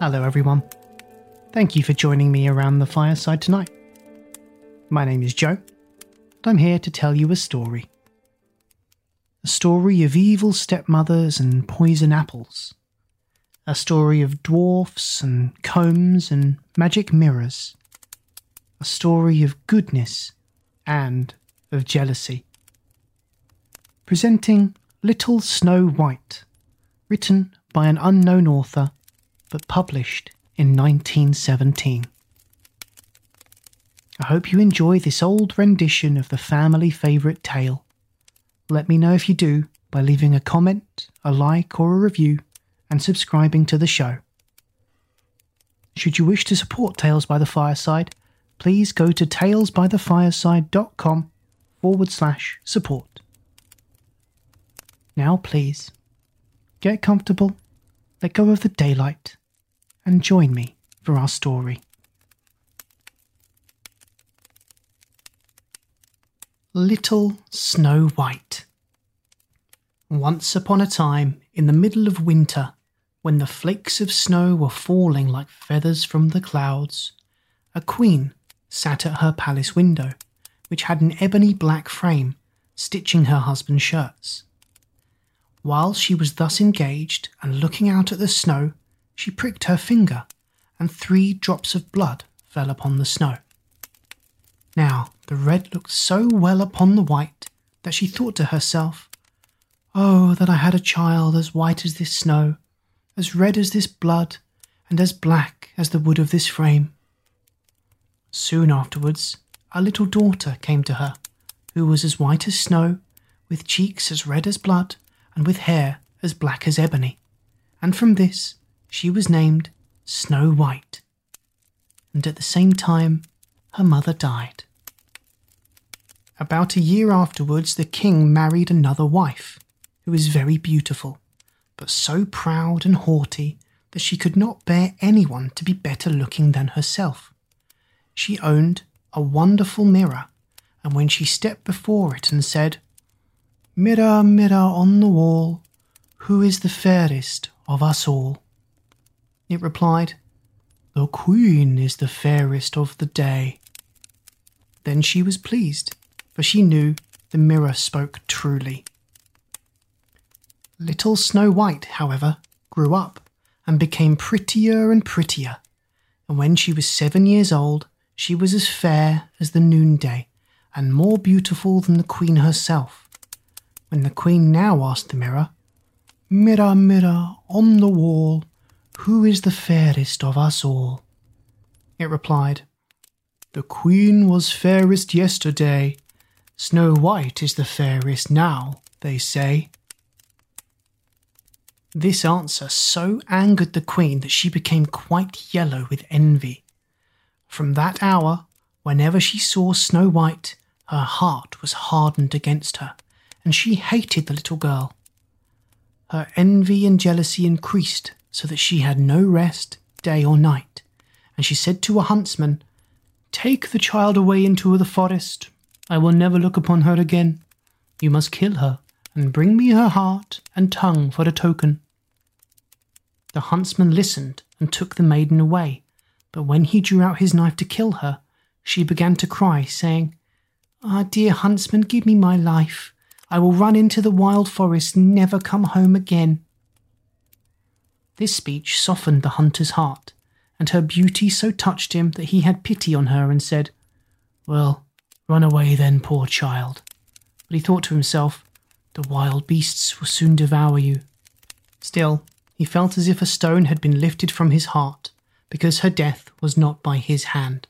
Hello, everyone. Thank you for joining me around the fireside tonight. My name is Joe, and I'm here to tell you a story. A story of evil stepmothers and poison apples. A story of dwarfs and combs and magic mirrors. A story of goodness and of jealousy. Presenting Little Snow White, written by an unknown author but published in 1917. I hope you enjoy this old rendition of the family favourite tale. Let me know if you do by leaving a comment, a like, or a review, and subscribing to the show. Should you wish to support Tales by the Fireside, please go to talesbythefireside.com forward slash support. Now, please, get comfortable, let go of the daylight, and join me for our story. Little Snow White. Once upon a time, in the middle of winter, when the flakes of snow were falling like feathers from the clouds, a queen sat at her palace window, which had an ebony black frame, stitching her husband's shirts. While she was thus engaged and looking out at the snow, she pricked her finger, and three drops of blood fell upon the snow. Now the red looked so well upon the white that she thought to herself, Oh, that I had a child as white as this snow, as red as this blood, and as black as the wood of this frame. Soon afterwards, a little daughter came to her, who was as white as snow, with cheeks as red as blood, and with hair as black as ebony. And from this she was named Snow White. And at the same time, her mother died. About a year afterwards, the king married another wife, who was very beautiful, but so proud and haughty that she could not bear anyone to be better looking than herself. She owned a wonderful mirror, and when she stepped before it and said, Mirror, mirror on the wall, who is the fairest of us all? It replied, The queen is the fairest of the day. Then she was pleased, for she knew the mirror spoke truly. Little Snow White, however, grew up and became prettier and prettier, and when she was seven years old, she was as fair as the noonday and more beautiful than the queen herself. When the queen now asked the mirror, Mirror, mirror on the wall, who is the fairest of us all? It replied, The queen was fairest yesterday. Snow White is the fairest now, they say. This answer so angered the queen that she became quite yellow with envy. From that hour, whenever she saw Snow White, her heart was hardened against her, and she hated the little girl. Her envy and jealousy increased so that she had no rest day or night, and she said to a huntsman, Take the child away into the forest. I will never look upon her again. You must kill her, and bring me her heart and tongue for a token. The huntsman listened and took the maiden away, but when he drew out his knife to kill her, she began to cry, saying, Ah, dear huntsman, give me my life. I will run into the wild forest and never come home again. This speech softened the hunter's heart, and her beauty so touched him that he had pity on her and said, Well, run away then, poor child. But he thought to himself, The wild beasts will soon devour you. Still, he felt as if a stone had been lifted from his heart, because her death was not by his hand.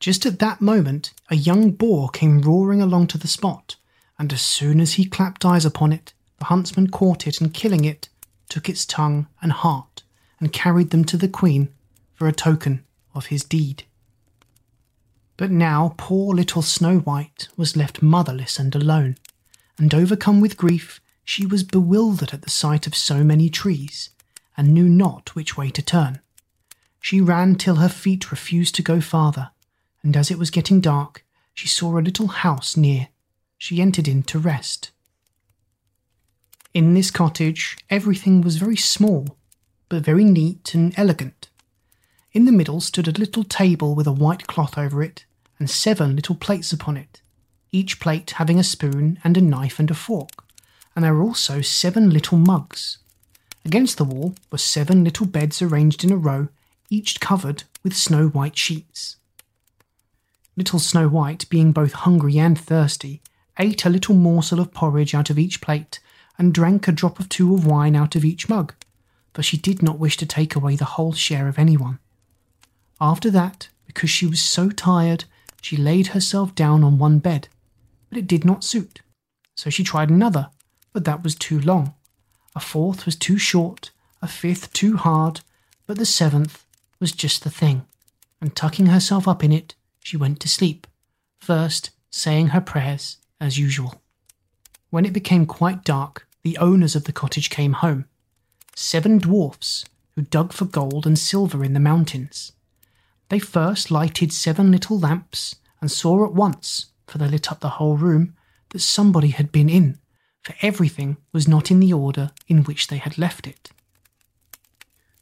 Just at that moment, a young boar came roaring along to the spot, and as soon as he clapped eyes upon it, the huntsman caught it and killing it, took its tongue and heart, and carried them to the queen for a token of his deed. But now poor little Snow White was left motherless and alone, and overcome with grief, she was bewildered at the sight of so many trees, and knew not which way to turn. She ran till her feet refused to go farther, and as it was getting dark, she saw a little house near. She entered in to rest. In this cottage, everything was very small, but very neat and elegant. In the middle stood a little table with a white cloth over it, and seven little plates upon it, each plate having a spoon and a knife and a fork and there were also seven little mugs. Against the wall were seven little beds arranged in a row, each covered with snow white sheets. Little Snow White, being both hungry and thirsty, ate a little morsel of porridge out of each plate and drank a drop or two of wine out of each mug, for she did not wish to take away the whole share of anyone. After that, because she was so tired, she laid herself down on one bed, but it did not suit, so she tried another but that was too long. A fourth was too short, a fifth too hard, but the seventh was just the thing, and tucking herself up in it, she went to sleep, first saying her prayers as usual. When it became quite dark, the owners of the cottage came home. Seven dwarfs who dug for gold and silver in the mountains. They first lighted seven little lamps and saw at once, for they lit up the whole room, that somebody had been in for everything was not in the order in which they had left it.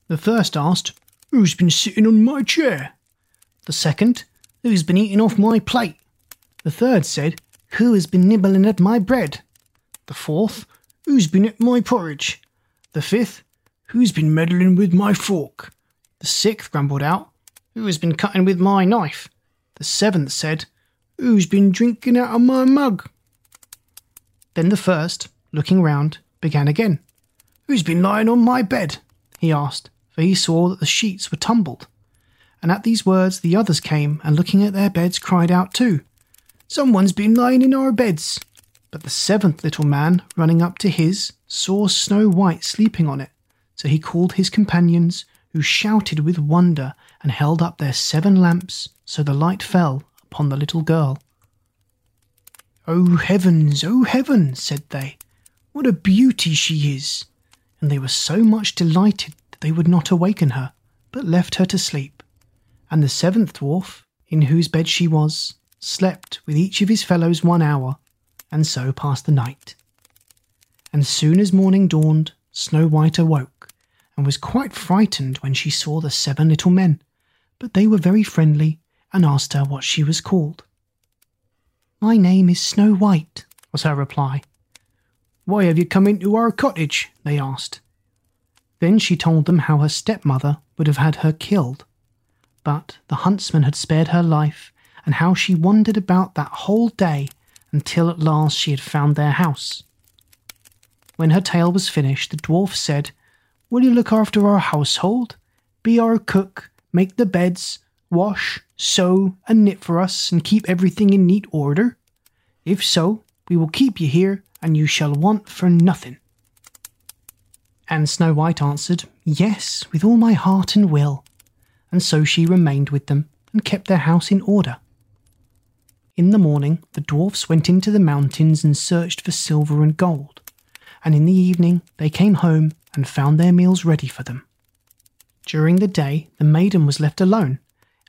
The first asked, Who's been sitting on my chair? The second, Who's been eating off my plate? The third said, Who has been nibbling at my bread? The fourth, Who's been at my porridge? The fifth, Who's been meddling with my fork? The sixth grumbled out, Who has been cutting with my knife? The seventh said, Who's been drinking out of my mug? Then the first, looking round, began again. Who's been lying on my bed? he asked, for he saw that the sheets were tumbled. And at these words the others came, and looking at their beds cried out too, Someone's been lying in our beds. But the seventh little man, running up to his, saw Snow White sleeping on it. So he called his companions, who shouted with wonder and held up their seven lamps, so the light fell upon the little girl. Oh heavens, oh heavens, said they, what a beauty she is! And they were so much delighted that they would not awaken her, but left her to sleep. And the seventh dwarf, in whose bed she was, slept with each of his fellows one hour, and so passed the night. And soon as morning dawned, Snow White awoke, and was quite frightened when she saw the seven little men, but they were very friendly and asked her what she was called. My name is Snow White, was her reply. Why have you come into our cottage? they asked. Then she told them how her stepmother would have had her killed. But the huntsman had spared her life, and how she wandered about that whole day until at last she had found their house. When her tale was finished, the dwarf said, Will you look after our household? Be our cook, make the beds, wash, sew, and knit for us, and keep everything in neat order? If so, we will keep you here, and you shall want for nothing. And Snow White answered, Yes, with all my heart and will. And so she remained with them, and kept their house in order. In the morning, the dwarfs went into the mountains and searched for silver and gold, and in the evening they came home and found their meals ready for them. During the day, the maiden was left alone,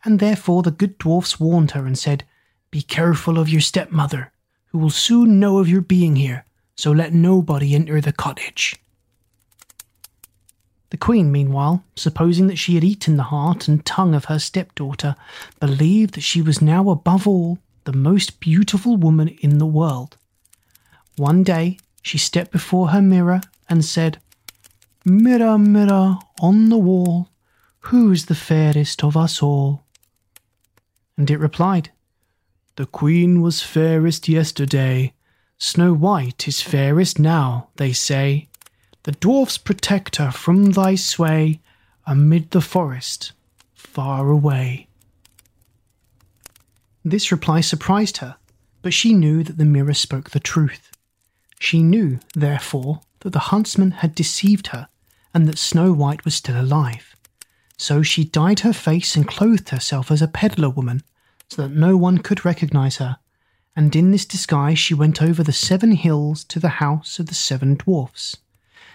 and therefore the good dwarfs warned her and said, Be careful of your stepmother, who will soon know of your being here, so let nobody enter the cottage. The queen, meanwhile, supposing that she had eaten the heart and tongue of her stepdaughter, believed that she was now above all the most beautiful woman in the world. One day she stepped before her mirror and said, Mirror, mirror on the wall, who's the fairest of us all? And it replied, The queen was fairest yesterday, Snow White is fairest now, they say. The dwarfs protect her from thy sway amid the forest far away. This reply surprised her, but she knew that the mirror spoke the truth. She knew, therefore, that the huntsman had deceived her and that Snow White was still alive. So she dyed her face and clothed herself as a peddler woman so that no one could recognize her, and in this disguise she went over the seven hills to the house of the seven dwarfs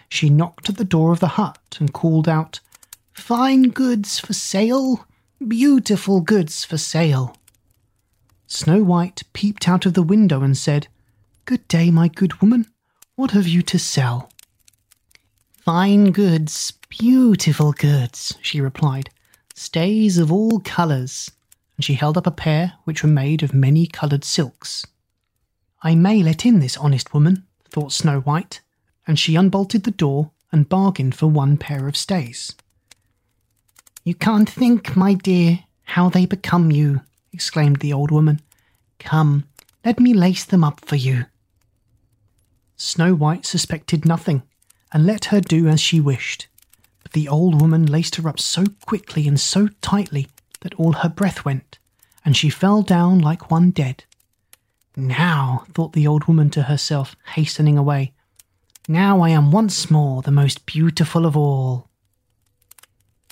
she knocked at the door of the hut and called out, Fine goods for sale, beautiful goods for sale. Snow White peeped out of the window and said, Good day, my good woman. What have you to sell? Fine goods, beautiful goods, she replied, stays of all colours, and she held up a pair which were made of many coloured silks. I may let in this honest woman, thought Snow White, and she unbolted the door and bargained for one pair of stays. You can't think, my dear, how they become you, exclaimed the old woman. Come, let me lace them up for you. Snow White suspected nothing and let her do as she wished, but the old woman laced her up so quickly and so tightly that all her breath went, and she fell down like one dead. Now, thought the old woman to herself, hastening away, now I am once more the most beautiful of all.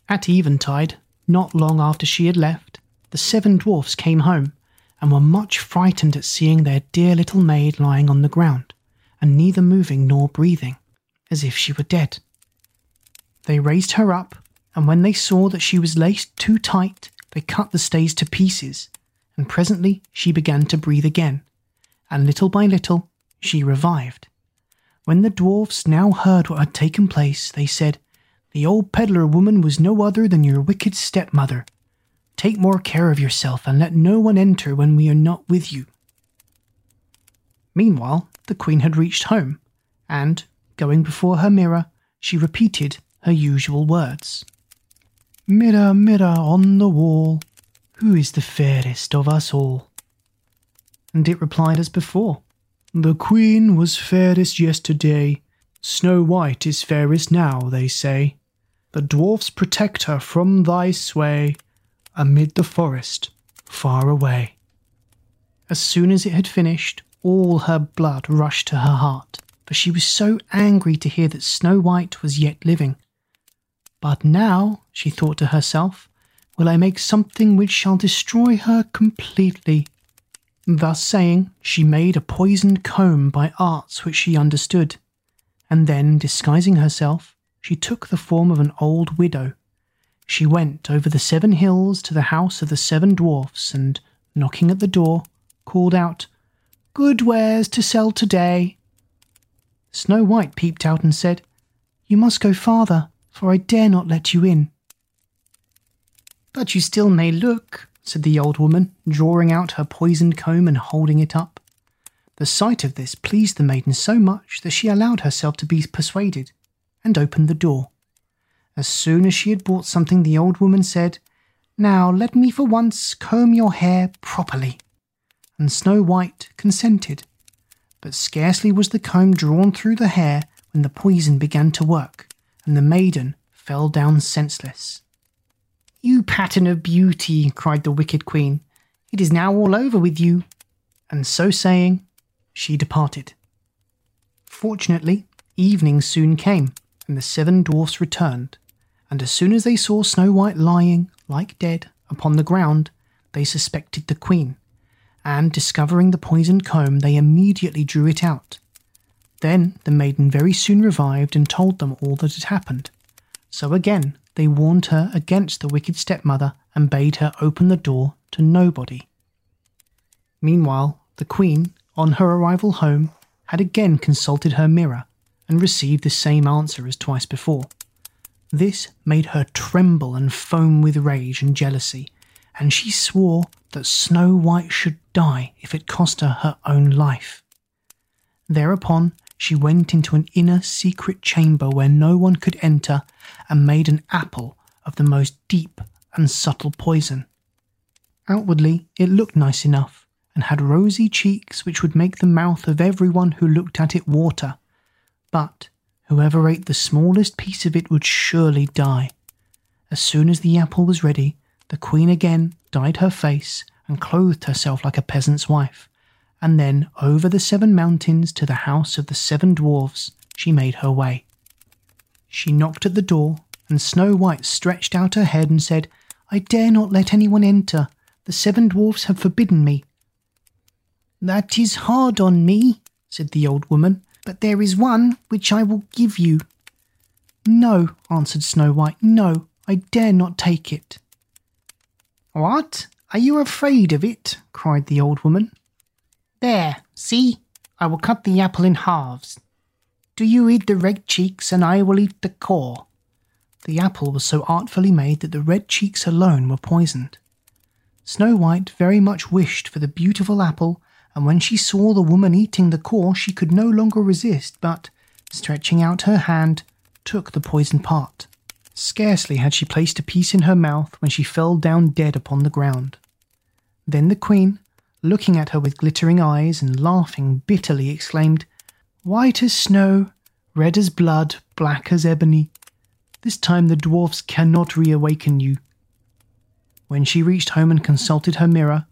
At eventide, not long after she had left, the seven dwarfs came home and were much frightened at seeing their dear little maid lying on the ground, and neither moving nor breathing, as if she were dead. They raised her up, and when they saw that she was laced too tight, they cut the stays to pieces, and presently she began to breathe again, and little by little she revived. When the dwarfs now heard what had taken place, they said, The old peddler woman was no other than your wicked stepmother. Take more care of yourself, and let no one enter when we are not with you. Meanwhile, the queen had reached home, and, going before her mirror, she repeated her usual words Mirror, mirror on the wall, who is the fairest of us all? And it replied as before the queen was fairest yesterday. Snow White is fairest now, they say. The dwarfs protect her from thy sway amid the forest far away. As soon as it had finished, all her blood rushed to her heart, for she was so angry to hear that Snow White was yet living. But now, she thought to herself, will I make something which shall destroy her completely. Thus saying, she made a poisoned comb by arts which she understood, and then, disguising herself, she took the form of an old widow. She went over the seven hills to the house of the seven dwarfs, and, knocking at the door, called out, Good wares to sell today. Snow White peeped out and said, You must go farther, for I dare not let you in. But you still may look, said the old woman, drawing out her poisoned comb and holding it up. The sight of this pleased the maiden so much that she allowed herself to be persuaded, and opened the door. As soon as she had bought something, the old woman said, Now let me for once comb your hair properly. And Snow White consented. But scarcely was the comb drawn through the hair when the poison began to work, and the maiden fell down senseless. You pattern of beauty, cried the wicked queen. It is now all over with you. And so saying, she departed. Fortunately, evening soon came, and the seven dwarfs returned. And as soon as they saw Snow White lying, like dead, upon the ground, they suspected the queen. And discovering the poisoned comb, they immediately drew it out. Then the maiden very soon revived and told them all that had happened. So again they warned her against the wicked stepmother and bade her open the door to nobody. Meanwhile, the Queen, on her arrival home, had again consulted her mirror and received the same answer as twice before. This made her tremble and foam with rage and jealousy, and she swore that Snow White should die if it cost her her own life. Thereupon she went into an inner secret chamber where no one could enter and made an apple of the most deep and subtle poison. Outwardly, it looked nice enough and had rosy cheeks which would make the mouth of everyone who looked at it water. But whoever ate the smallest piece of it would surely die. As soon as the apple was ready, the queen again dyed her face and clothed herself like a peasant's wife, and then over the seven mountains to the house of the seven dwarfs she made her way. She knocked at the door, and Snow White stretched out her head and said, I dare not let anyone enter. The seven dwarfs have forbidden me. That is hard on me, said the old woman, but there is one which I will give you. No, answered Snow White, no, I dare not take it. What? Are you afraid of it? cried the old woman. There, see, I will cut the apple in halves. Do you eat the red cheeks, and I will eat the core. The apple was so artfully made that the red cheeks alone were poisoned. Snow White very much wished for the beautiful apple, and when she saw the woman eating the core, she could no longer resist, but, stretching out her hand, took the poisoned part. Scarcely had she placed a piece in her mouth when she fell down dead upon the ground. Then the queen, looking at her with glittering eyes and laughing bitterly, exclaimed, White as snow, red as blood, black as ebony. This time the dwarfs cannot reawaken you. When she reached home and consulted her mirror,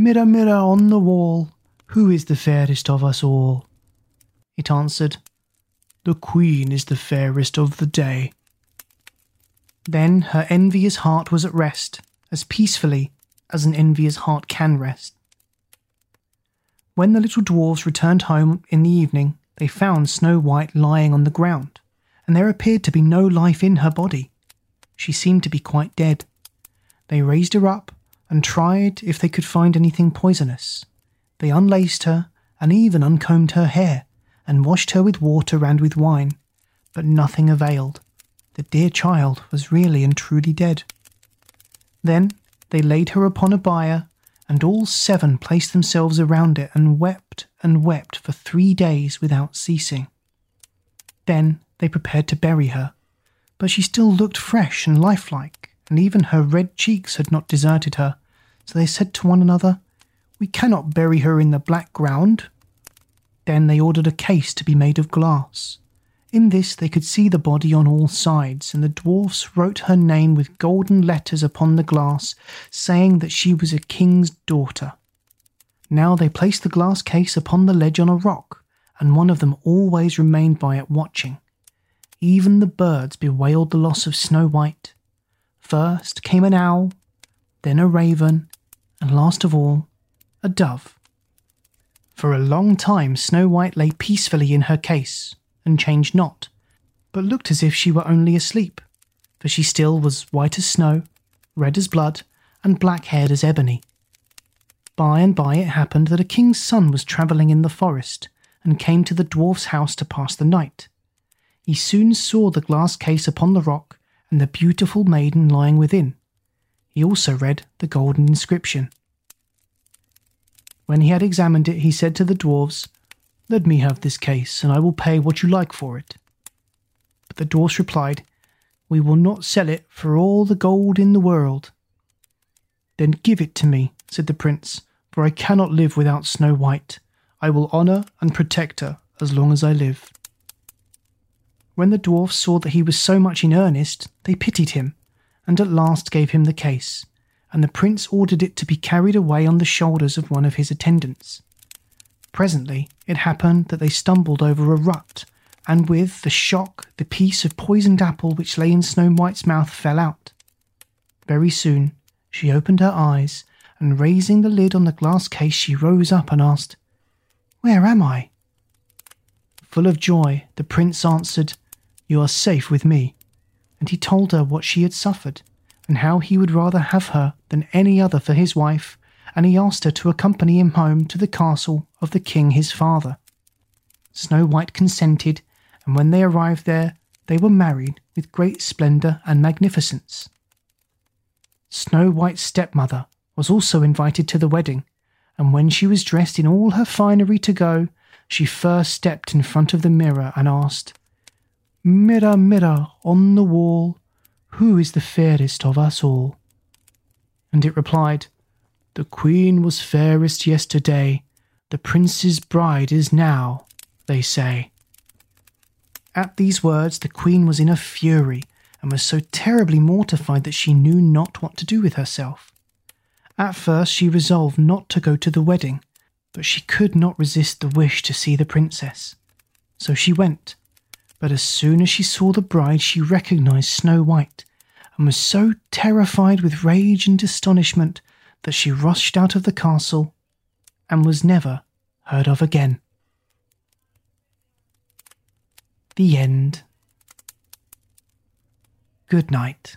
Mirror, mirror on the wall, who is the fairest of us all? It answered, The queen is the fairest of the day. Then her envious heart was at rest, as peacefully as an envious heart can rest. When the little dwarfs returned home in the evening, they found Snow White lying on the ground, and there appeared to be no life in her body. She seemed to be quite dead. They raised her up and tried if they could find anything poisonous. They unlaced her and even uncombed her hair and washed her with water and with wine, but nothing availed the dear child was really and truly dead. Then they laid her upon a bier, and all seven placed themselves around it and wept and wept for three days without ceasing. Then they prepared to bury her, but she still looked fresh and lifelike, and even her red cheeks had not deserted her, so they said to one another, We cannot bury her in the black ground. Then they ordered a case to be made of glass in this they could see the body on all sides, and the dwarfs wrote her name with golden letters upon the glass, saying that she was a king's daughter. Now they placed the glass case upon the ledge on a rock, and one of them always remained by it watching. Even the birds bewailed the loss of Snow White. First came an owl, then a raven, and last of all, a dove. For a long time Snow White lay peacefully in her case, and changed not, but looked as if she were only asleep, for she still was white as snow, red as blood, and black haired as ebony. By and by it happened that a king's son was travelling in the forest, and came to the dwarf's house to pass the night. He soon saw the glass case upon the rock, and the beautiful maiden lying within. He also read the golden inscription. When he had examined it, he said to the dwarfs, let me have this case, and I will pay what you like for it. But the dwarfs replied, We will not sell it for all the gold in the world. Then give it to me, said the prince, for I cannot live without Snow White. I will honour and protect her as long as I live. When the dwarfs saw that he was so much in earnest, they pitied him, and at last gave him the case, and the prince ordered it to be carried away on the shoulders of one of his attendants. Presently, it happened that they stumbled over a rut, and with the shock, the piece of poisoned apple which lay in Snow White's mouth fell out. Very soon, she opened her eyes, and raising the lid on the glass case, she rose up and asked, Where am I? Full of joy, the prince answered, You are safe with me. and he told her what she had suffered and how he would rather have her than any other for his wife, and he asked her to accompany him home to the castle of the king his father. Snow White consented, and when they arrived there, they were married with great splendour and magnificence. Snow White's stepmother was also invited to the wedding, and when she was dressed in all her finery to go, she first stepped in front of the mirror and asked, Mirror, mirror on the wall, who is the fairest of us all? And it replied, The queen was fairest yesterday, the prince's bride is now, they say. At these words, the queen was in a fury and was so terribly mortified that she knew not what to do with herself. At first, she resolved not to go to the wedding, but she could not resist the wish to see the princess. So she went, but as soon as she saw the bride, she recognized Snow White and was so terrified with rage and astonishment that she rushed out of the castle and was never heard of again. The end. Good night.